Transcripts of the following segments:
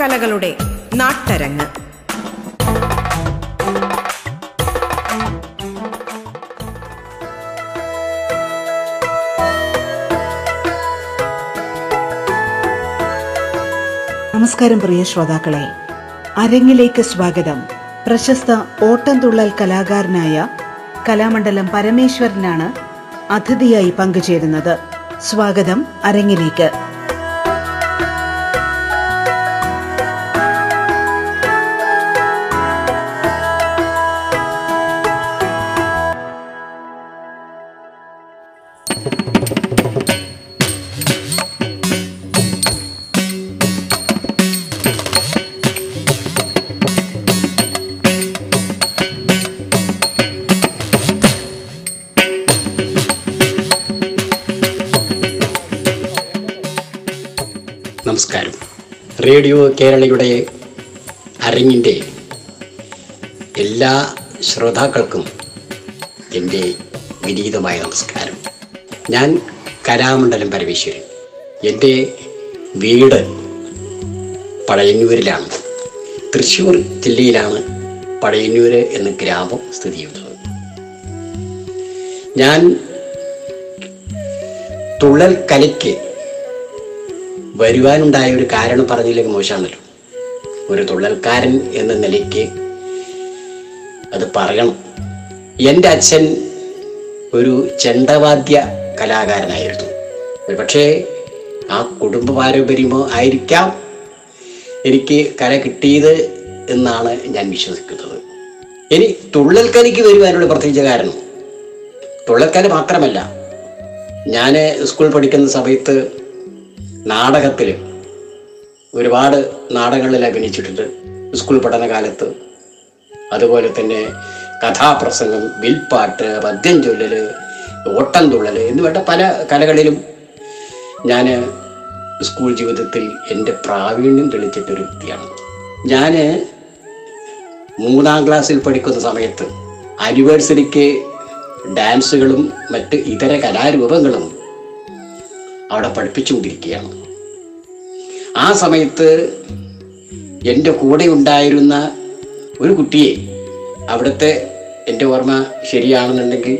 നാടകകലകളുടെ നാട്ടരങ്ങ്. നമസ്കാരം പ്രിയ ശ്രോതാക്കളെ. അരങ്ങിലേക്ക് സ്വാഗതം. പ്രശസ്ത ഓട്ടംതുള്ളൽ കലാകാരനായ കലാമണ്ഡലം പരമേശ്വരനാണ് അതിഥിയായി പങ്കുചേരുന്നത്. സ്വാഗതം അരങ്ങിലേക്ക്. റേഡിയോ കേരളയുടെ അരങ്ങിന്റെ എല്ലാ ശ്രോതാക്കൾക്കും എന്റെ വിനീതമായ നമസ്കാരം. ഞാൻ കലാമണ്ഡലം പരമേശ്വരൻ. എന്റെ വീട് പഴയന്നൂരിലാണ് തൃശ്ശൂർ ജില്ലയിലാണ് പഴയന്നൂര് എന്ന ഗ്രാമം സ്ഥിതി ചെയ്യുന്നത്. ഞാൻ തുള്ളൽ കലയ്ക്ക് വരുവാനുണ്ടായ ഒരു കാരണം പറഞ്ഞില്ലെങ്കിൽ മോശമാണല്ലോ. ഒരു തുള്ളൽക്കാരൻ എന്ന നിലയ്ക്ക് അത് പറയണം. എന്റെ അച്ഛൻ ഒരു ചെണ്ടവാദ്യ കലാകാരനായിരുന്നു. പക്ഷേ ആ കുടുംബ പാരമ്പര്യമോ ആയിരിക്കാം എനിക്ക് കല കിട്ടിയത് എന്നാണ് ഞാൻ വിശ്വസിക്കുന്നത്. ഇനി തുള്ളൽക്കലിക്ക് വരുവാനുള്ള പ്രത്യേകിച്ച കാരണം തുള്ളൽക്കല മാത്രമല്ല ഞാൻ സ്കൂൾ പഠിക്കുന്ന സമയത്ത് നാടകത്തിൽ ഒരുപാട് നാടകങ്ങളിൽ അഭിനയിച്ചിട്ടുണ്ട്. സ്കൂൾ പഠനകാലത്ത്. അതുപോലെ തന്നെ കഥാപ്രസംഗം വിൽപ്പാട്ട് പദ്യം ചൊല്ലൽ ഓട്ടം തുള്ളൽ എന്നുവേണ്ട പല കലകളിലും ഞാൻ സ്കൂൾ ജീവിതത്തിൽ എന്റെ പ്രാവീണ്യം തെളിച്ചിട്ടൊരു വ്യക്തിയാണ്. ഞാൻ മൂന്നാം ക്ലാസ്സിൽ പഠിക്കുന്ന സമയത്ത് ആനിവേഴ്സറിക്ക് ഡാൻസുകളും മറ്റ് ഇതര കലാരൂപങ്ങളും അവിടെ പഠിപ്പിച്ചുകൊണ്ടിരിക്കുകയാണ്. ആ സമയത്ത് എന്റെ കൂടെ ഉണ്ടായിരുന്ന ഒരു കുട്ടിയെ അവിടുത്തെ എന്റെ ഓർമ്മ ശരിയാണെന്നുണ്ടെങ്കിൽ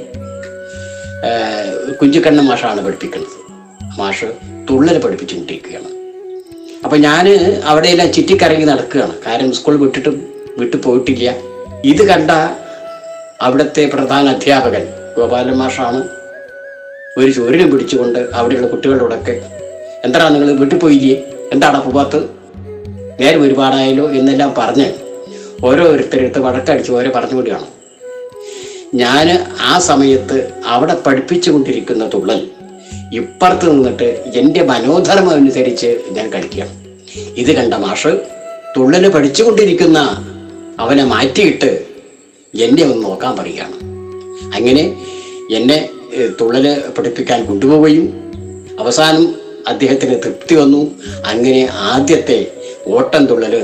കുഞ്ചിക്കണ്ണൻ മാഷാണ് പഠിപ്പിക്കുന്നത്. മാഷ് തുള്ളൽ പഠിപ്പിച്ചുകൊണ്ടിരിക്കുകയാണ്. അപ്പം ഞാൻ അവിടെ എല്ലാം ചുറ്റിക്കറങ്ങി നടക്കുകയാണ്. കാരണം സ്കൂൾ വിട്ടിട്ട് വിട്ടു പോയിട്ടില്ല. ഇത് കണ്ട അവിടുത്തെ പ്രധാന അധ്യാപകൻ ഗോപാലൻ മാഷാണ് ഒരു ചോരിനെ പിടിച്ചുകൊണ്ട് അവിടെയുള്ള കുട്ടികളോടൊക്കെ എന്താണ് നിങ്ങൾ വീട്ടിൽ പോയില്ലേ? എന്താണ് പോവാത്ത് നേരം ഒരുപാടായല്ലോ എന്നെല്ലാം പറഞ്ഞ് ഓരോരുത്തരെടുത്ത് വടക്കടിച്ച് ഓരോ പറഞ്ഞുകൊണ്ടാണ് ഞാൻ ആ സമയത്ത് അവിടെ പഠിപ്പിച്ചു കൊണ്ടിരിക്കുന്ന തുള്ളൽ ഇപ്പുറത്ത് നിന്നിട്ട് എന്റെ മനോധർമ്മം അനുസരിച്ച് ഞാൻ കളിക്കുകയാണ്. ഇത് കണ്ട മാഷ് തുള്ളൽ പഠിച്ചുകൊണ്ടിരിക്കുന്ന അവനെ മാറ്റിയിട്ട് എന്നെ ഒന്ന് നോക്കാൻ പറയുകയാണ്. അങ്ങനെ എന്നെ തുള്ളൽ പഠിപ്പിക്കാൻ കൊണ്ടുപോവുകയും അവസാനം അദ്ദേഹത്തിന് തൃപ്തി വന്നു. അങ്ങനെ ആദ്യത്തെ ഓട്ടം തുള്ളൽ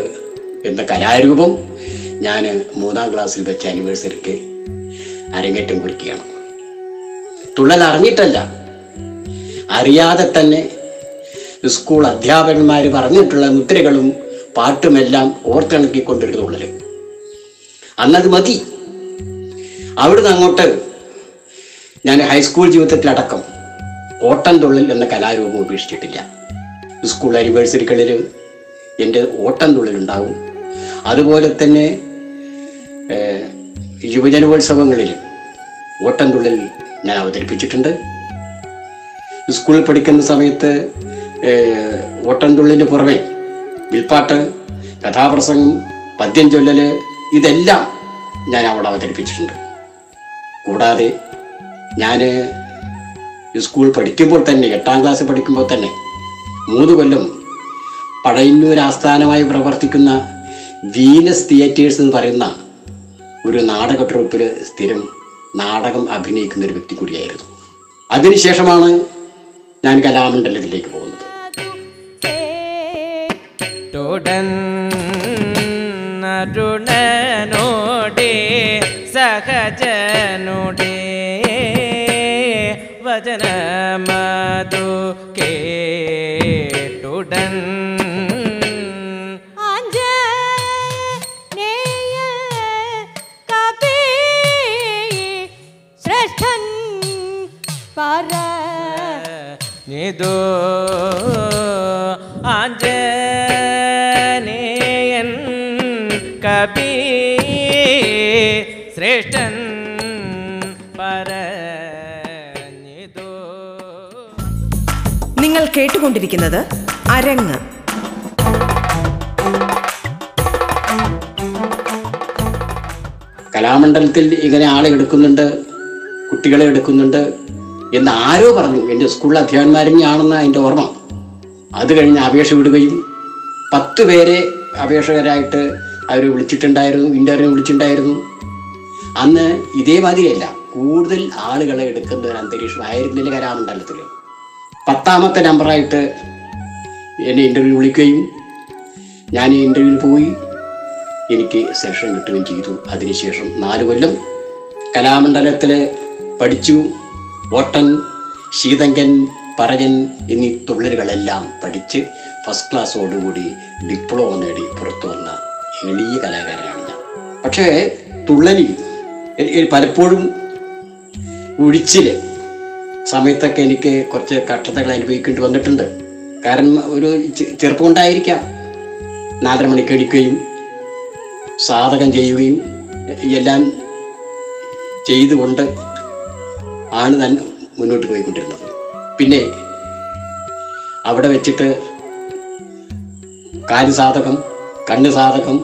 എന്ന കലാരൂപം ഞാൻ മൂന്നാം ക്ലാസ്സിൽ വെച്ച ആനിവേഴ്സറിക്ക് അരങ്ങേറ്റം കുറിക്കുകയാണ്. തുള്ളൽ അറിഞ്ഞിട്ടല്ല അറിയാതെ തന്നെ സ്കൂൾ അധ്യാപകന്മാർ പറഞ്ഞിട്ടുള്ള മുദ്രകളും പാട്ടുമെല്ലാം ഓർത്തിണക്കിക്കൊണ്ടിരുന്ന തുള്ളൽ അന്നത് മതി. അവിടുന്ന് അങ്ങോട്ട് ഞാൻ ഹൈസ്കൂൾ ജീവിതത്തിലടക്കം ഓട്ടം തുള്ളൽ എന്ന കലാരൂപം ഉപേക്ഷിച്ചിട്ടില്ല. സ്കൂൾ ആനിവേഴ്സറികളിൽ എന്റെ ഓട്ടം ഉണ്ടാകും അതുപോലെ തന്നെ യുവജനോത്സവങ്ങളിൽ ഓട്ടം തുള്ളൽ ഞാൻ അവതരിപ്പിച്ചിട്ടുണ്ട്. സ്കൂളിൽ പഠിക്കുന്ന സമയത്ത് ഏഹ്, ഓട്ടം തുള്ളലിന് പുറമെ വിൽപ്പാട്ട് കഥാപ്രസംഗം പദ്യം ചൊല്ലല് ഇതെല്ലാം ഞാൻ അവിടെ അവതരിപ്പിച്ചിട്ടുണ്ട്. കൂടാതെ ഞാൻ സ്കൂൾ പഠിക്കുമ്പോൾ തന്നെ എട്ടാം ക്ലാസ് പഠിക്കുമ്പോൾ തന്നെ മൂന്ന് കൊല്ലം പഴയന്നൂർ ആസ്ഥാനമായി പ്രവർത്തിക്കുന്ന വീനസ് തിയേറ്റേഴ്സ് എന്ന് പറയുന്ന ഒരു നാടക ട്രൂപ്പിൽ സ്ഥിരം നാടകം അഭിനയിക്കുന്ന ഒരു വ്യക്തി കൂടിയായിരുന്നു. അതിനുശേഷമാണ് ഞാൻ കലാമണ്ഡലത്തിലേക്ക് പോകുന്നത്. അരുണനോടെ സഹജനുടെ നിതു ಆಂಜನೇಯನ್ ಕಬಿ ശ്രേഷ്ഠൻ പരഞ്ഞിതു നിങ്ങൾ കേട്ടുകൊണ്ടിരിക്കുന്നത് അരങ്ങ്. കലാമണ്ഡലത്തിൽ ഇങ്ങനെ ആളെ എടുക്കുന്നുണ്ട് കുട്ടികളെ എടുക്കുന്നുണ്ട് എന്ന് ആരോ പറഞ്ഞു. എന്റെ സ്കൂളിലെ അധ്യാപകന്മാരെന്നെയാണെന്ന് എന്റെ ഓർമ്മ. അത് കഴിഞ്ഞ് അപേക്ഷ വിടുകയും പത്ത് പേരെ അപേക്ഷകരായിട്ട് അവർ വിളിച്ചിട്ടുണ്ടായിരുന്നു ഇന്റർവ്യൂ വിളിച്ചിട്ടുണ്ടായിരുന്നു. അന്ന് ഇതേമാതിരിയല്ല. കൂടുതൽ ആളുകളെ എടുക്കുന്ന ഒരു അന്തരീക്ഷം. ആയിരുന്നില്ല കരാമണ്ഡലത്തിൽ പത്താമത്തെ നമ്പറായിട്ട് എന്നെ ഇന്റർവ്യൂ വിളിക്കുകയും ഞാൻ ഈ ഇന്റർവ്യൂവിൽ പോയി. എനിക്ക് സെഷൻ കിട്ടുകയും ചെയ്തു. അതിനുശേഷം നാല് കൊല്ലം കലാമണ്ഡലത്തിൽ പഠിച്ചു. ഓട്ടൻ ശീതങ്കൻ പറയൻ എന്നീ തുള്ളലുകളെല്ലാം പഠിച്ച് ഫസ്റ്റ് ക്ലാസ്സോടുകൂടി ഡിപ്ലോമ നേടി പുറത്തു വന്ന എളിയ കലാകാരനാണ് ഞാൻ. പക്ഷേ എ- പലപ്പോഴും ഒഴിച്ചിൽ സമയത്തൊക്കെ എനിക്ക് കുറച്ച് കഷ്ടതകൾ അനുഭവിക്കേണ്ടി വന്നിട്ടുണ്ട്. കാരണം ഒരു ചെറുപ്പമുണ്ടായിരിക്കാം. നാലര മണിക്ക് എണിക്കുകയും സാധകം ചെയ്യുകയും എല്ലാം ചെയ്തുകൊണ്ട് ആണ് താൻ മുന്നോട്ട് പോയിക്കൊണ്ടിരുന്നത് പിന്നെ അവിടെ വെച്ചിട്ട് കാൽ സാധകം കണ്ണ് സാധകം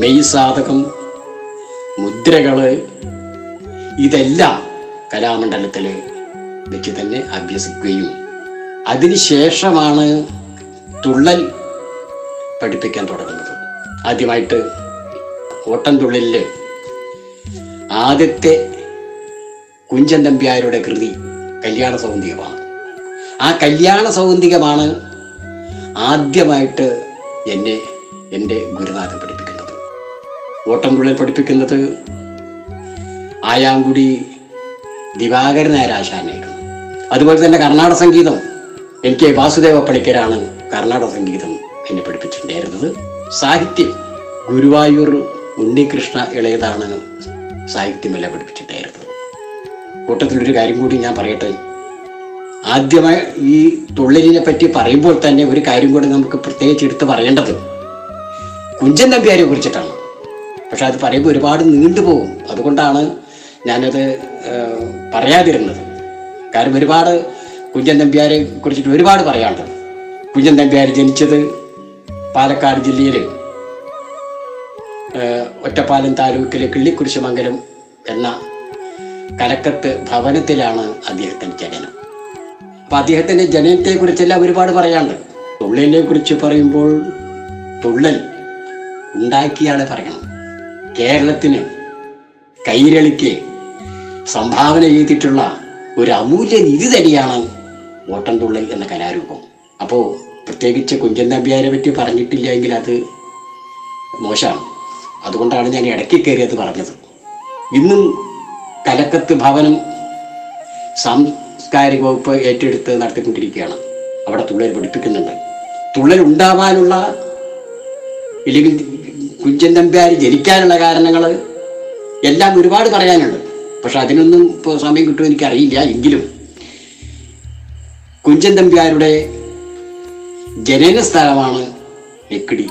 മെയ് സാധകം മുദ്രകൾ ഇതെല്ലാം കലാമണ്ഡലത്തിൽ വെച്ച് തന്നെ അഭ്യസിക്കുകയും അതിനുശേഷമാണ് തുള്ളൽ പഠിപ്പിക്കാൻ തുടങ്ങുന്നത്. ആദ്യമായിട്ട് ഓട്ടം തുള്ളലിൽ ആദ്യത്തെ കുഞ്ചൻ നമ്പ്യാരുടെ കൃതി കല്യാണ സൗന്ദര്യമാണ്. ആ കല്യാണ സൗന്ദികമാണ് ആദ്യമായിട്ട് എന്നെ എന്റെ ഗുരുനാഥൻ പഠിപ്പിക്കുന്നത്. ഓട്ടംതുള്ളൽ പഠിപ്പിക്കുന്നത് ആയാങ്കുടി ദിവാകരൻ നായരാശാനായിരുന്നു. അതുപോലെ തന്നെ കർണാടക സംഗീതം എനിക്ക് വാസുദേവ പണിക്കരാണ് കർണാടക സംഗീതം എന്നെ പഠിപ്പിച്ചിട്ടുണ്ടായിരുന്നത്. സാഹിത്യം ഗുരുവായൂർ ഉണ്ണികൃഷ്ണ ഇളയതാണ് സാഹിത്യമെല്ലാം പഠിപ്പിച്ചിട്ടുണ്ടായിരുന്നത്. കൂട്ടത്തിലൊരു കാര്യം കൂടി ഞാൻ പറയട്ടെ. ആദ്യമായി ഈ തുള്ളലിനെ പറ്റി പറയുമ്പോൾ തന്നെ ഒരു കാര്യം കൂടി നമുക്ക് പ്രത്യേകിച്ച് എടുത്ത് പറയേണ്ടത് കുഞ്ചൻ നമ്പ്യാരെ കുറിച്ചിട്ടാണ്. പക്ഷെ അത് പറയുമ്പോൾ ഒരുപാട് നീണ്ടുപോകും അതുകൊണ്ടാണ് ഞാനത് പറയാതിരുന്നത്. കാരണം ഒരുപാട് കുഞ്ചൻ നമ്പ്യാരെ കുറിച്ചിട്ട് ഒരുപാട് പറയാനുണ്ട്. കുഞ്ചൻ നമ്പ്യാർ ജനിച്ചത് പാലക്കാട് ജില്ലയിൽ ഒറ്റപ്പാലം താലൂക്കിലെ കിള്ളിക്കുരിശുമംഗലം എന്ന കലക്കത്ത് ഭവനത്തിലാണ് അദ്ദേഹത്തിന്റെ ജനനം. അപ്പൊ അദ്ദേഹത്തിന്റെ ജനനത്തെ കുറിച്ചെല്ലാം ഒരുപാട് പറയാണ്ട് തുള്ളലിനെ കുറിച്ച് പറയുമ്പോൾ തുള്ളൽ ഉണ്ടാക്കിയാണ് പറയണം. കേരളത്തിന് കൈരളിക്ക് സംഭാവന ചെയ്തിട്ടുള്ള ഒരു അമൂല്യ നിധി തന്നെയാണ് ഓട്ടംതുള്ളൽ എന്ന കലാരൂപം. അപ്പോൾ പ്രത്യേകിച്ച് കുഞ്ചൻ നമ്പ്യാരെ പറ്റി പറഞ്ഞിട്ടില്ല എങ്കിൽ അത് മോശമാണ്. അതുകൊണ്ടാണ് ഞാൻ ഇടയ്ക്ക് കയറി അത് പറഞ്ഞത്. ഇന്നും കലക്കത്ത് ഭവനം സാംസ്കാരിക വകുപ്പ് ഏറ്റെടുത്ത് നടത്തിക്കൊണ്ടിരിക്കുകയാണ്. അവിടെ തുള്ളൽ പഠിപ്പിക്കുന്നുണ്ട്. തുള്ളൽ ഉണ്ടാവാനുള്ള ഇല്ലെങ്കിൽ കുഞ്ചൻ നമ്പ്യാർ ജനിക്കാനുള്ള കാരണങ്ങൾ എല്ലാം ഒരുപാട് പറയാനുണ്ട്. പക്ഷെ അതിനൊന്നും ഇപ്പോൾ സമയം കിട്ടുമോ എനിക്കറിയില്ല. എങ്കിലും കുഞ്ചൻ നമ്പ്യാരുടെ ജനന സ്ഥലമാണ് നെക്കിടി.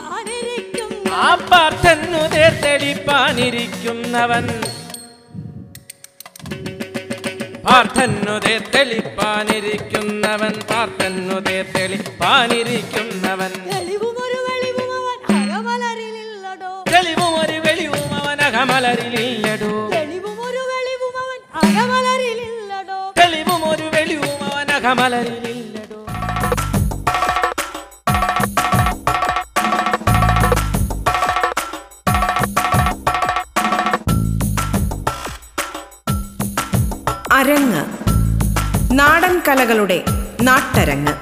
ആ പാർത്ഥന്നു തെളിപ്പാനിരിക്കുന്നവൻ പാർത്ഥന്നു തെളിപ്പാനിരിക്കുന്നവൻ പാർത്ഥന്നു തെളിപ്പാനിരിക്കുന്നവൻ. തെളിവും ഒരു വെളിവും അവൻ അകമലരിലില്ലടോ. തെളിവും ഒരു വെളിവും അവൻ അകമലരിലില്ലടോ. തെളിവും ഒരു വെളിവും അവൻ അകമലരിലില്ലടോ അരങ്ങ് നാടൻ കലകളുടെ നാട്ടരങ്ങ്.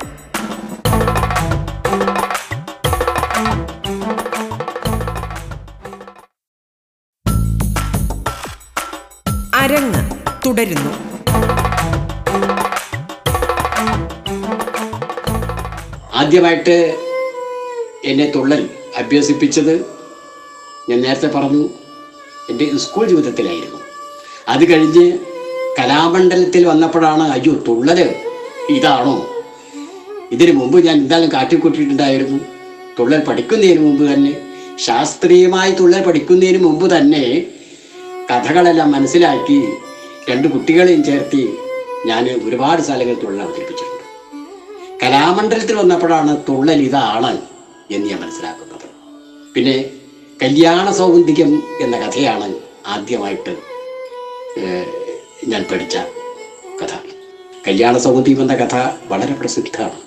അരങ്ങ് തുടരുന്നു. ആദ്യമായിട്ട് എന്നെ തുള്ളൽ അഭ്യസിപ്പിച്ചത് ഞാൻ നേരത്തെ പറഞ്ഞു എന്റെ സ്കൂൾ ജീവിതത്തിലായിരുന്നു. അത് കഴിഞ്ഞ് കലാമണ്ഡലത്തിൽ വന്നപ്പോഴാണ് അയ്യോ തുള്ളൽ. ഇതാണോ? ഇതിനു മുമ്പ് ഞാൻ എന്തായാലും കാട്ടിക്കൂട്ടിയിട്ടുണ്ടായിരുന്നു തുള്ളൽ പഠിക്കുന്നതിന് മുമ്പ് തന്നെ ശാസ്ത്രീയമായി തുള്ളൽ പഠിക്കുന്നതിന് മുമ്പ് തന്നെ കഥകളെല്ലാം മനസ്സിലാക്കി രണ്ട് കുട്ടികളെയും ചേർത്തി ഞാൻ ഒരുപാട് സ്ഥലങ്ങളിൽ തുള്ളൽ അവതരിപ്പിച്ചിട്ടുണ്ട്. കലാമണ്ഡലത്തിൽ വന്നപ്പോഴാണ് തുള്ളൽ ഇതാണ് എന്ന് ഞാൻ മനസ്സിലാക്കുന്നത്. പിന്നെ കല്യാണ സൗന്ദര്യം എന്ന കഥയാണ് ആദ്യമായിട്ട് ഞാൻ പഠിച്ച കഥ. കല്യാണ സൗന്ദര്യം എന്ന കഥ വളരെ പ്രസിദ്ധമാണ്.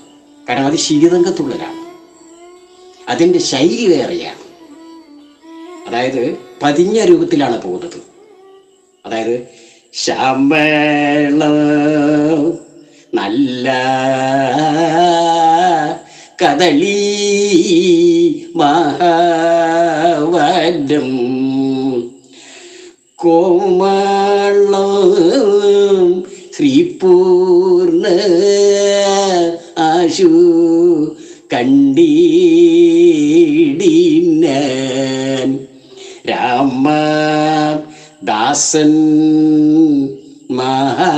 കാരണം അത് ശീതങ്കത്തുള്ളലാണ് അതിന്റെ ശൈലി വേറെയാണ്. അതായത് പതിഞ്ഞ രൂപത്തിലാണ് പോകുന്നത്. അതായത് ശമ്പള നല്ല കദളി മഹാവനം കോമളം ശ്രീപൂർണ ആശു കണ്ടീടി രാമ ദാസൻ മഹാ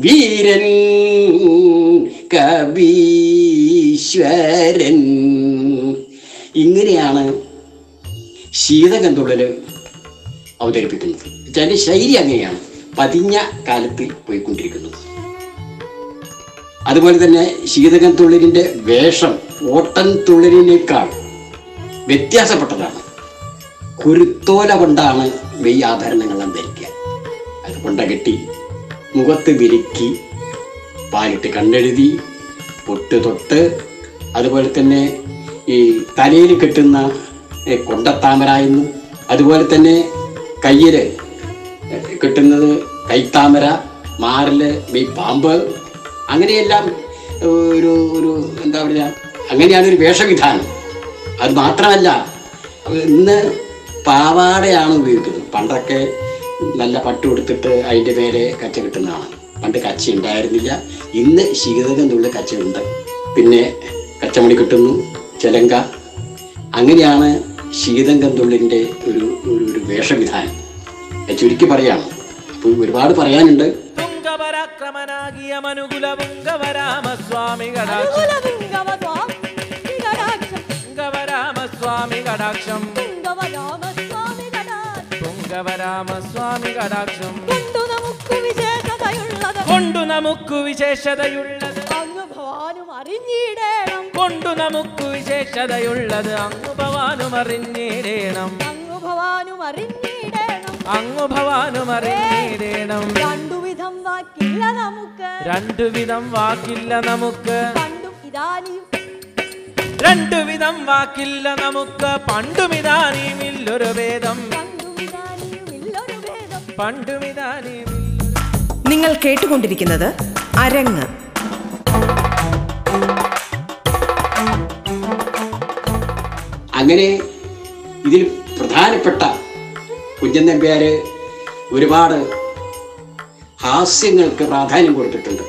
വീരൻ കവീശ്വരൻ. ഇങ്ങനെയാണ് ശീതകന്തുള്ളൽ അവതരിപ്പിക്കുന്നത് തന്റെ ശൈലി അങ്ങനെയാണ്. പതിഞ്ഞ കാലത്തിൽ പോയിക്കൊണ്ടിരിക്കുന്നത് അതുപോലെ തന്നെ ശീതകൻ തുള്ളലിന്റെ വേഷം ഓട്ടൻ തുള്ളലിനേക്കാൾ വ്യത്യാസപ്പെട്ടതാണ്. കുരുത്തോല കൊണ്ടാണ് വെയ്യാഭരണങ്ങളെല്ലാം ധരിക്കുക അത് കൊണ്ട കെട്ടി മുഖത്ത് വിരുക്കി പാലിട്ട് കണ്ണെഴുതി പൊട്ട് തൊട്ട് അതുപോലെ തന്നെ ഈ തലയിൽ കെട്ടുന്ന കൊണ്ടത്താമര എന്നും അതുപോലെ തന്നെ കയ്യിൽ കിട്ടുന്നത് കൈത്താമര മാറിൽ ഈ പാമ്പ് അങ്ങനെയെല്ലാം ഒരു ഒരു എന്താ പറയുക അങ്ങനെയാണ് ഒരു വേഷവിധാനം. അത് മാത്രമല്ല ഇന്ന് പാവാടയാണ് ഉപയോഗിക്കുന്നത്. പണ്ടൊക്കെ നല്ല പട്ട് കൊടുത്തിട്ട് അതിന്റെ പേരെ കച്ച കിട്ടുന്നതാണ്. പണ്ട് കച്ച ഉണ്ടായിരുന്നില്ല. ഇന്ന് ശീതകന്നുള്ള കച്ചയുണ്ട് പിന്നെ കച്ചമണി കിട്ടുന്നു ചെലങ്ക. അങ്ങനെയാണ് ശീതങ്കന്തുള്ളിന്റെ ഒരു ഒരു ഒരു വേഷവിധാനം. ചുരുക്കി പറയാണ്. അപ്പോൾ ഒരുപാട് പറയാനുണ്ട്. കടാക്ഷം കടാക്ഷം കൊണ്ടു നമുക്ക് വിശേഷതയുള്ളത്. കൊണ്ടു നമുക്ക് വിശേഷതയുള്ളത്. അങ്ങ് ഭവാനും അറിഞ്ഞിടേണം കൊണ്ടു നമുക്ക് വിശേഷതയുള്ളത് അങ്ങു ഭവാനും അറിഞ്ഞിടേണം. അങ്ങ് ഭവാനും അറിഞ്ഞിടേണം. അങ്ങു ഭവാനും അറിഞ്ഞിടേണം. രണ്ടു വിധം വാക്കില്ല നമുക്ക്. രണ്ടു വിധം വാക്കില്ല നമുക്ക്. പണ്ടും ഇതാനിയും രണ്ടു വിധം വാക്കില്ല നമുക്ക്. പണ്ടുമിതാനിയുമില്ലൊരു ഭേദം. പണ്ടും ഇതാനിയും ഇല്ലൊരു പണ്ടുമിതാനിയുമില്ല നിങ്ങൾ കേട്ടുകൊണ്ടിരിക്കുന്നത് അരങ്ങ്. അങ്ങനെ ഇതിൽ പ്രധാനപ്പെട്ട കുഞ്ചൻ നമ്പ്യാര് ഒരുപാട് ഹാസ്യങ്ങൾക്ക് പ്രാധാന്യം കൊടുത്തിട്ടുണ്ട്.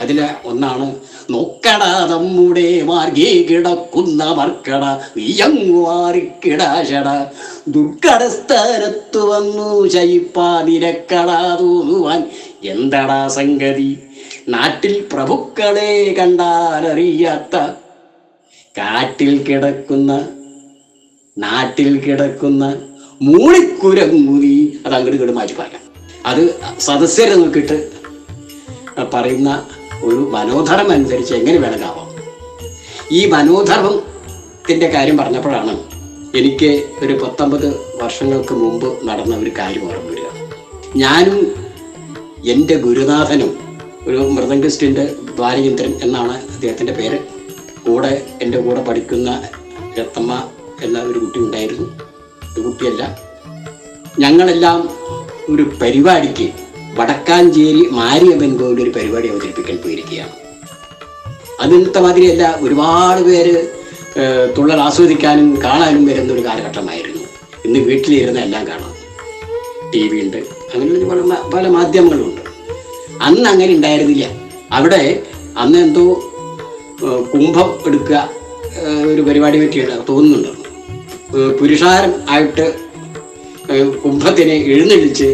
അതിൽ ഒന്നാണ് നോക്കട നമ്മുടെ മാർഗേ കിടക്കുന്ന മർക്കട വിയങ്ങുമാറിക്കിടാശട ദുർഘടസ്ഥാനത്ത് വന്നു ശയിപ്പാതിരക്കട തോന്നുവാൻ എന്തടാ സംഗതി? നാട്ടിൽ പ്രഭുക്കളെ കണ്ടാലറിയാത്ത കാട്ടിൽ കിടക്കുന്ന നാട്ടിൽ കിടക്കുന്ന മൂളിക്കുരങ്ങുതി അത് അങ്ങോട്ട് ഇങ്ങോട്ട് മാറ്റി പറയാം അത് സദസ്യരെ നോക്കിയിട്ട് പറയുന്ന ഒരു മനോധർമ്മം അനുസരിച്ച് എങ്ങനെ വേണമെന്നാവാം ഈ മനോധർമ്മത്തിന്റെ കാര്യം പറഞ്ഞപ്പോഴാണ് എനിക്ക് ഒരു പത്തൊമ്പത് വർഷങ്ങൾക്ക് മുമ്പ് നടന്ന ഒരു കാര്യം ഓർമ്മ വരിക. ഞാനും എന്റെ ഗുരുനാഥനും ഒരു മൃദംഗിസ്റ്റിന്റെ ദ്വാരചന്ദ്രൻ എന്നാണ് അദ്ദേഹത്തിന്റെ പേര്. കൂടെ എന്റെ കൂടെ പഠിക്കുന്ന രത്തമ്മ എന്ന ഒരു കുട്ടി ഉണ്ടായിരുന്നു. ഒരു കുട്ടിയല്ല. ഞങ്ങളെല്ലാം ഒരു പരിപാടിക്ക് വടക്കാഞ്ചേരി മാരിയമ്മൻ കോവിൽ ഒരു പരിപാടി അവതരിപ്പിക്കാൻ പോയിരിക്കുകയാണ്. അതിനത്തെ മാതിരിയല്ല ഒരുപാട് പേര് തുള്ളൽ ആസ്വദിക്കാനും കാണാനും വരുന്ന ഒരു കാലഘട്ടമായിരുന്നു. ഇന്ന് വീട്ടിലിരുന്ന് എല്ലാം കാണാം. ടി വി ഉണ്ട്. അങ്ങനെ പല പല മാധ്യമങ്ങളുണ്ട്. അന്ന് അങ്ങനെ ഉണ്ടായിരുന്നില്ല. അവിടെ അന്ന് എന്തോ കുംഭം എടുക്കുക ഒരു പരിപാടി പറ്റിയിട്ട് തോന്നുന്നുണ്ട്. പുരുഷാരൻ പുരുഷാരം ആയിട്ട് കുംഭത്തിനെ എഴുന്നള്ളിച്ച്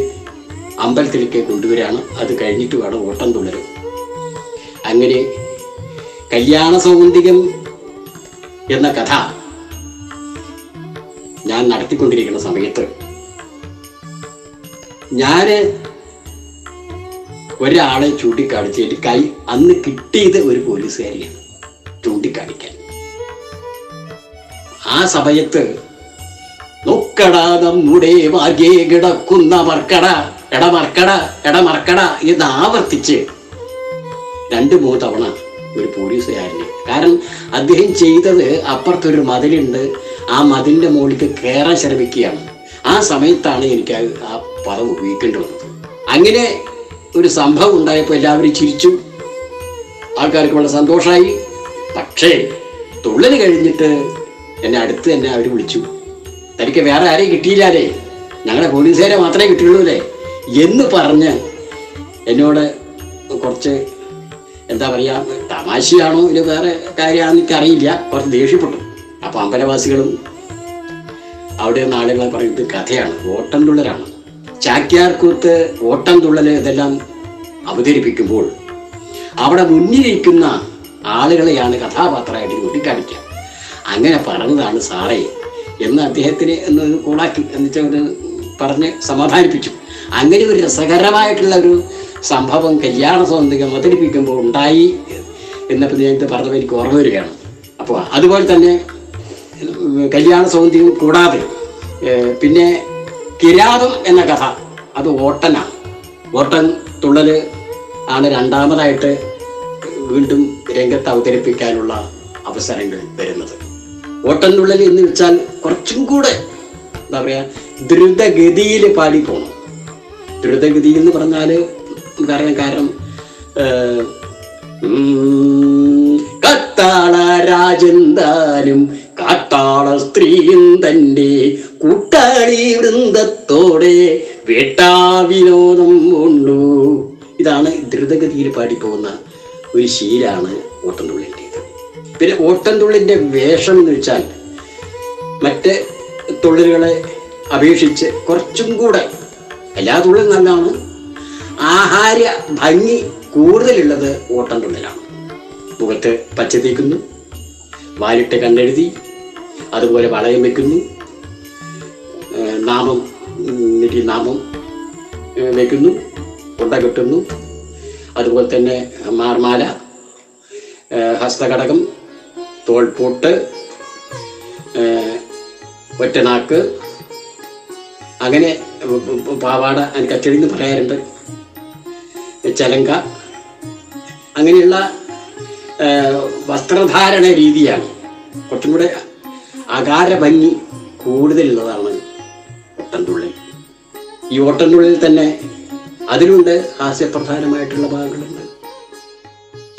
അമ്പലത്തിലേക്ക് കൊണ്ടുവരികയാണ്. അത് കഴിഞ്ഞിട്ട് വേണം ഓട്ടം തുടരും അങ്ങനെ കല്യാണ സൗന്ദര്യം എന്ന കഥ ഞാൻ നടത്തിക്കൊണ്ടിരിക്കുന്ന സമയത്ത് ഞാൻ ഒരാളെ ചൂണ്ടിക്കാണിച്ച് എന്റെ കൈ അന്ന് കിട്ടിയത് ഒരു പോലീസുകാരിയാണ്. ചൂണ്ടിക്കാണിക്കാൻ. ആ സമയത്ത് നോക്കട നമ്മുടെ മാർഗേ കിടക്കുന്ന മർക്കട എടമർക്കട എടമർക്കട എന്ന് ആവർത്തിച്ച് രണ്ട് മൂന്ന് തവണ ഒരു പോലീസുകാരന് കാരണം അദ്ദേഹം ചെയ്തത് അപ്പുറത്തൊരു മതിലുണ്ട്. ആ മതിലിന്റെ മുകളിലേക്ക് കയറാൻ ശ്രമിക്കുകയാണ്. ആ സമയത്താണ് എനിക്ക് ആ പദം ഉപയോഗിക്കേണ്ടി വന്നത്. അങ്ങനെ ഒരു സംഭവം ഉണ്ടായപ്പോൾ എല്ലാവരും ചിരിച്ചു. ആൾക്കാർക്ക് വളരെ സന്തോഷമായി. പക്ഷേ തുള്ളൽ കഴിഞ്ഞിട്ട് എന്നെ അടുത്ത് തന്നെ അവർ വിളിച്ചു. തനിക്ക് വേറെ ആരെയും കിട്ടിയില്ലാലേ ഞങ്ങളുടെ പോലീസുകാരെ മാത്രമേ കിട്ടിയുള്ളൂ അല്ലേ? എന്ന് പറഞ്ഞ് എന്നോട് കുറച്ച് എന്താ പറയുക തമാശയാണോ ഇത് വേറെ കാര്യമാണെന്ന് എനിക്ക് അറിയില്ല കുറച്ച് ദേഷ്യപ്പെട്ടു. അപ്പൊ അമ്പലവാസികളും അവിടെ നിന്ന് ആളുകളെ പറയുന്നത് കഥയാണ് ഓട്ടം തുള്ളലാണ്. ചാക്യാർകൂത്ത് ഓട്ടം തുള്ളൽ ഇതെല്ലാം അവതരിപ്പിക്കുമ്പോൾ അവിടെ മുന്നിലിരിക്കുന്ന ആളുകളെയാണ് കഥാപാത്രമായിട്ട് ചൂണ്ടിക്കാണിക്കുക. അങ്ങനെ പറഞ്ഞതാണ് സാറേ. എന്ന് അദ്ദേഹത്തിന് എന്ന് കൂളാക്കി എന്ന് വെച്ചാൽ ഒരു പറഞ്ഞ് സമാധാനിപ്പിച്ചു. അങ്ങനെ ഒരു രസകരമായിട്ടുള്ള ഒരു സംഭവം കല്യാണ സൗന്ദര്യം അവതരിപ്പിക്കുമ്പോൾ ഉണ്ടായി എന്നപ്പോൾ നേരത്തെ പറഞ്ഞപ്പോൾ എനിക്ക് ഓർമ്മ വരികയാണ്. അപ്പോൾ അതുപോലെ തന്നെ കല്യാണ സൗന്ദര്യം കൂടാതെ പിന്നെ കിരാതം എന്ന കഥ അത് ഓട്ടനാണ്. ഓട്ടൻ തുള്ളൽ ആണ് രണ്ടാമതായിട്ട് വീണ്ടും രംഗത്ത് അവതരിപ്പിക്കാനുള്ള അവസരങ്ങൾ വരുന്നത്. ഓട്ടനുള്ളിൽ എന്ന് വെച്ചാൽ കുറച്ചും കൂടെ എന്താ പറയുക ദ്രുതഗതിയിൽ പാടി പോകണം ദ്രുതഗതി എന്ന് പറഞ്ഞാൽ പറയാൻ കാരണം കത്താള രാജന്താനും കാട്ടാള സ്ത്രീയും തന്റെ കൂട്ടാളി വൃന്ദത്തോടെ വേട്ടാ വിനോദം കൊണ്ടു. ഇതാണ് ദ്രുതഗതിയിൽ പാടിപ്പോകുന്ന ഒരു ശീലാണ് ഓട്ടംതുള്ളിന്റെത്. പിന്നെ ഓട്ടംതുള്ളിന്റെ വേഷം എന്ന് വെച്ചാൽ മറ്റ് തുള്ളലുകളെ അപേക്ഷിച്ച് കുറച്ചും കൂടെ എല്ലാ തുള്ളലും നല്ലതാണ്. ആഹാര ഭംഗി കൂടുതലുള്ളത് ഓട്ടംതുള്ളിലാണ്. മുഖത്ത് പച്ച തേക്കുന്നു വാലിട്ട് കണ്ടെഴുതി അതുപോലെ വളയം വെക്കുന്നു നാമം ഉം, നാമം വെക്കുന്നു കൊണ്ട കെട്ടുന്നു അതുപോലെ തന്നെ മാർമാല ഏഹ് ഹസ്തകടകം തോൾപൂട്ട് ഒറ്റനാക്ക്. അങ്ങനെ പാവാട എനിക്ക് അച്ചടിന്ന് പറയാറുണ്ട്. ചലങ്ക. അങ്ങനെയുള്ള വസ്ത്രധാരണ രീതിയാണ് കുറച്ചും കൂടെ അകാര ഭംഗി കൂടുതലുള്ളതാണ് ഓട്ടംതുള്ളൽ ഈ ഓട്ടൻതുള്ളിൽ തന്നെ അതിലുണ്ട് ഹാസ്യപ്രധാനമായിട്ടുള്ള ഭാഗങ്ങളുണ്ട്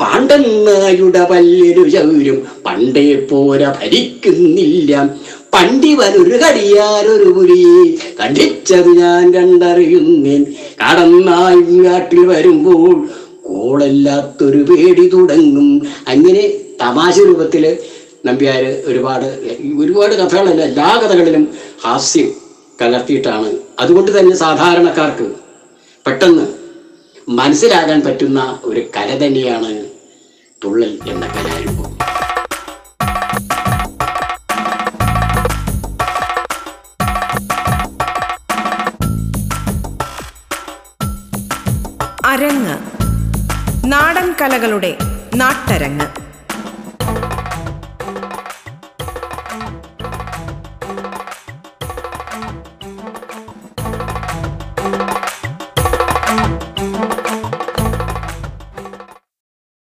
പാണ്ഡന്നായുടെ പല്ലിരു ചൗരും പണ്ടേ പോര ഭരിക്കുന്നില്ല. പണ്ടിവനൊരു കടിയാരൊരു പുലി കണ്ടിച്ചത് ഞാൻ കണ്ടറിയുന്നേൻ. കടന്നായി കാട്ടിൽ വരുമ്പോൾ കോളല്ലാത്തൊരു പേടി തുടങ്ങും. അങ്ങനെ തമാശ രൂപത്തിൽ നമ്പ്യാര് ഒരുപാട് ഒരുപാട് കഥകളല്ല എല്ലാ കഥകളിലും ഹാസ്യം കലർത്തിയിട്ടാണ്. അതുകൊണ്ട് തന്നെ സാധാരണക്കാർക്ക് പെട്ടെന്ന് മനസ്സിലാകാൻ പറ്റുന്ന ഒരു കല തന്നെയാണ് തുള്ളൽ എന്ന കലാരൂപം. അരങ്ങ്. നാടൻ കലകളുടെ നാട്ടരങ്ങ്.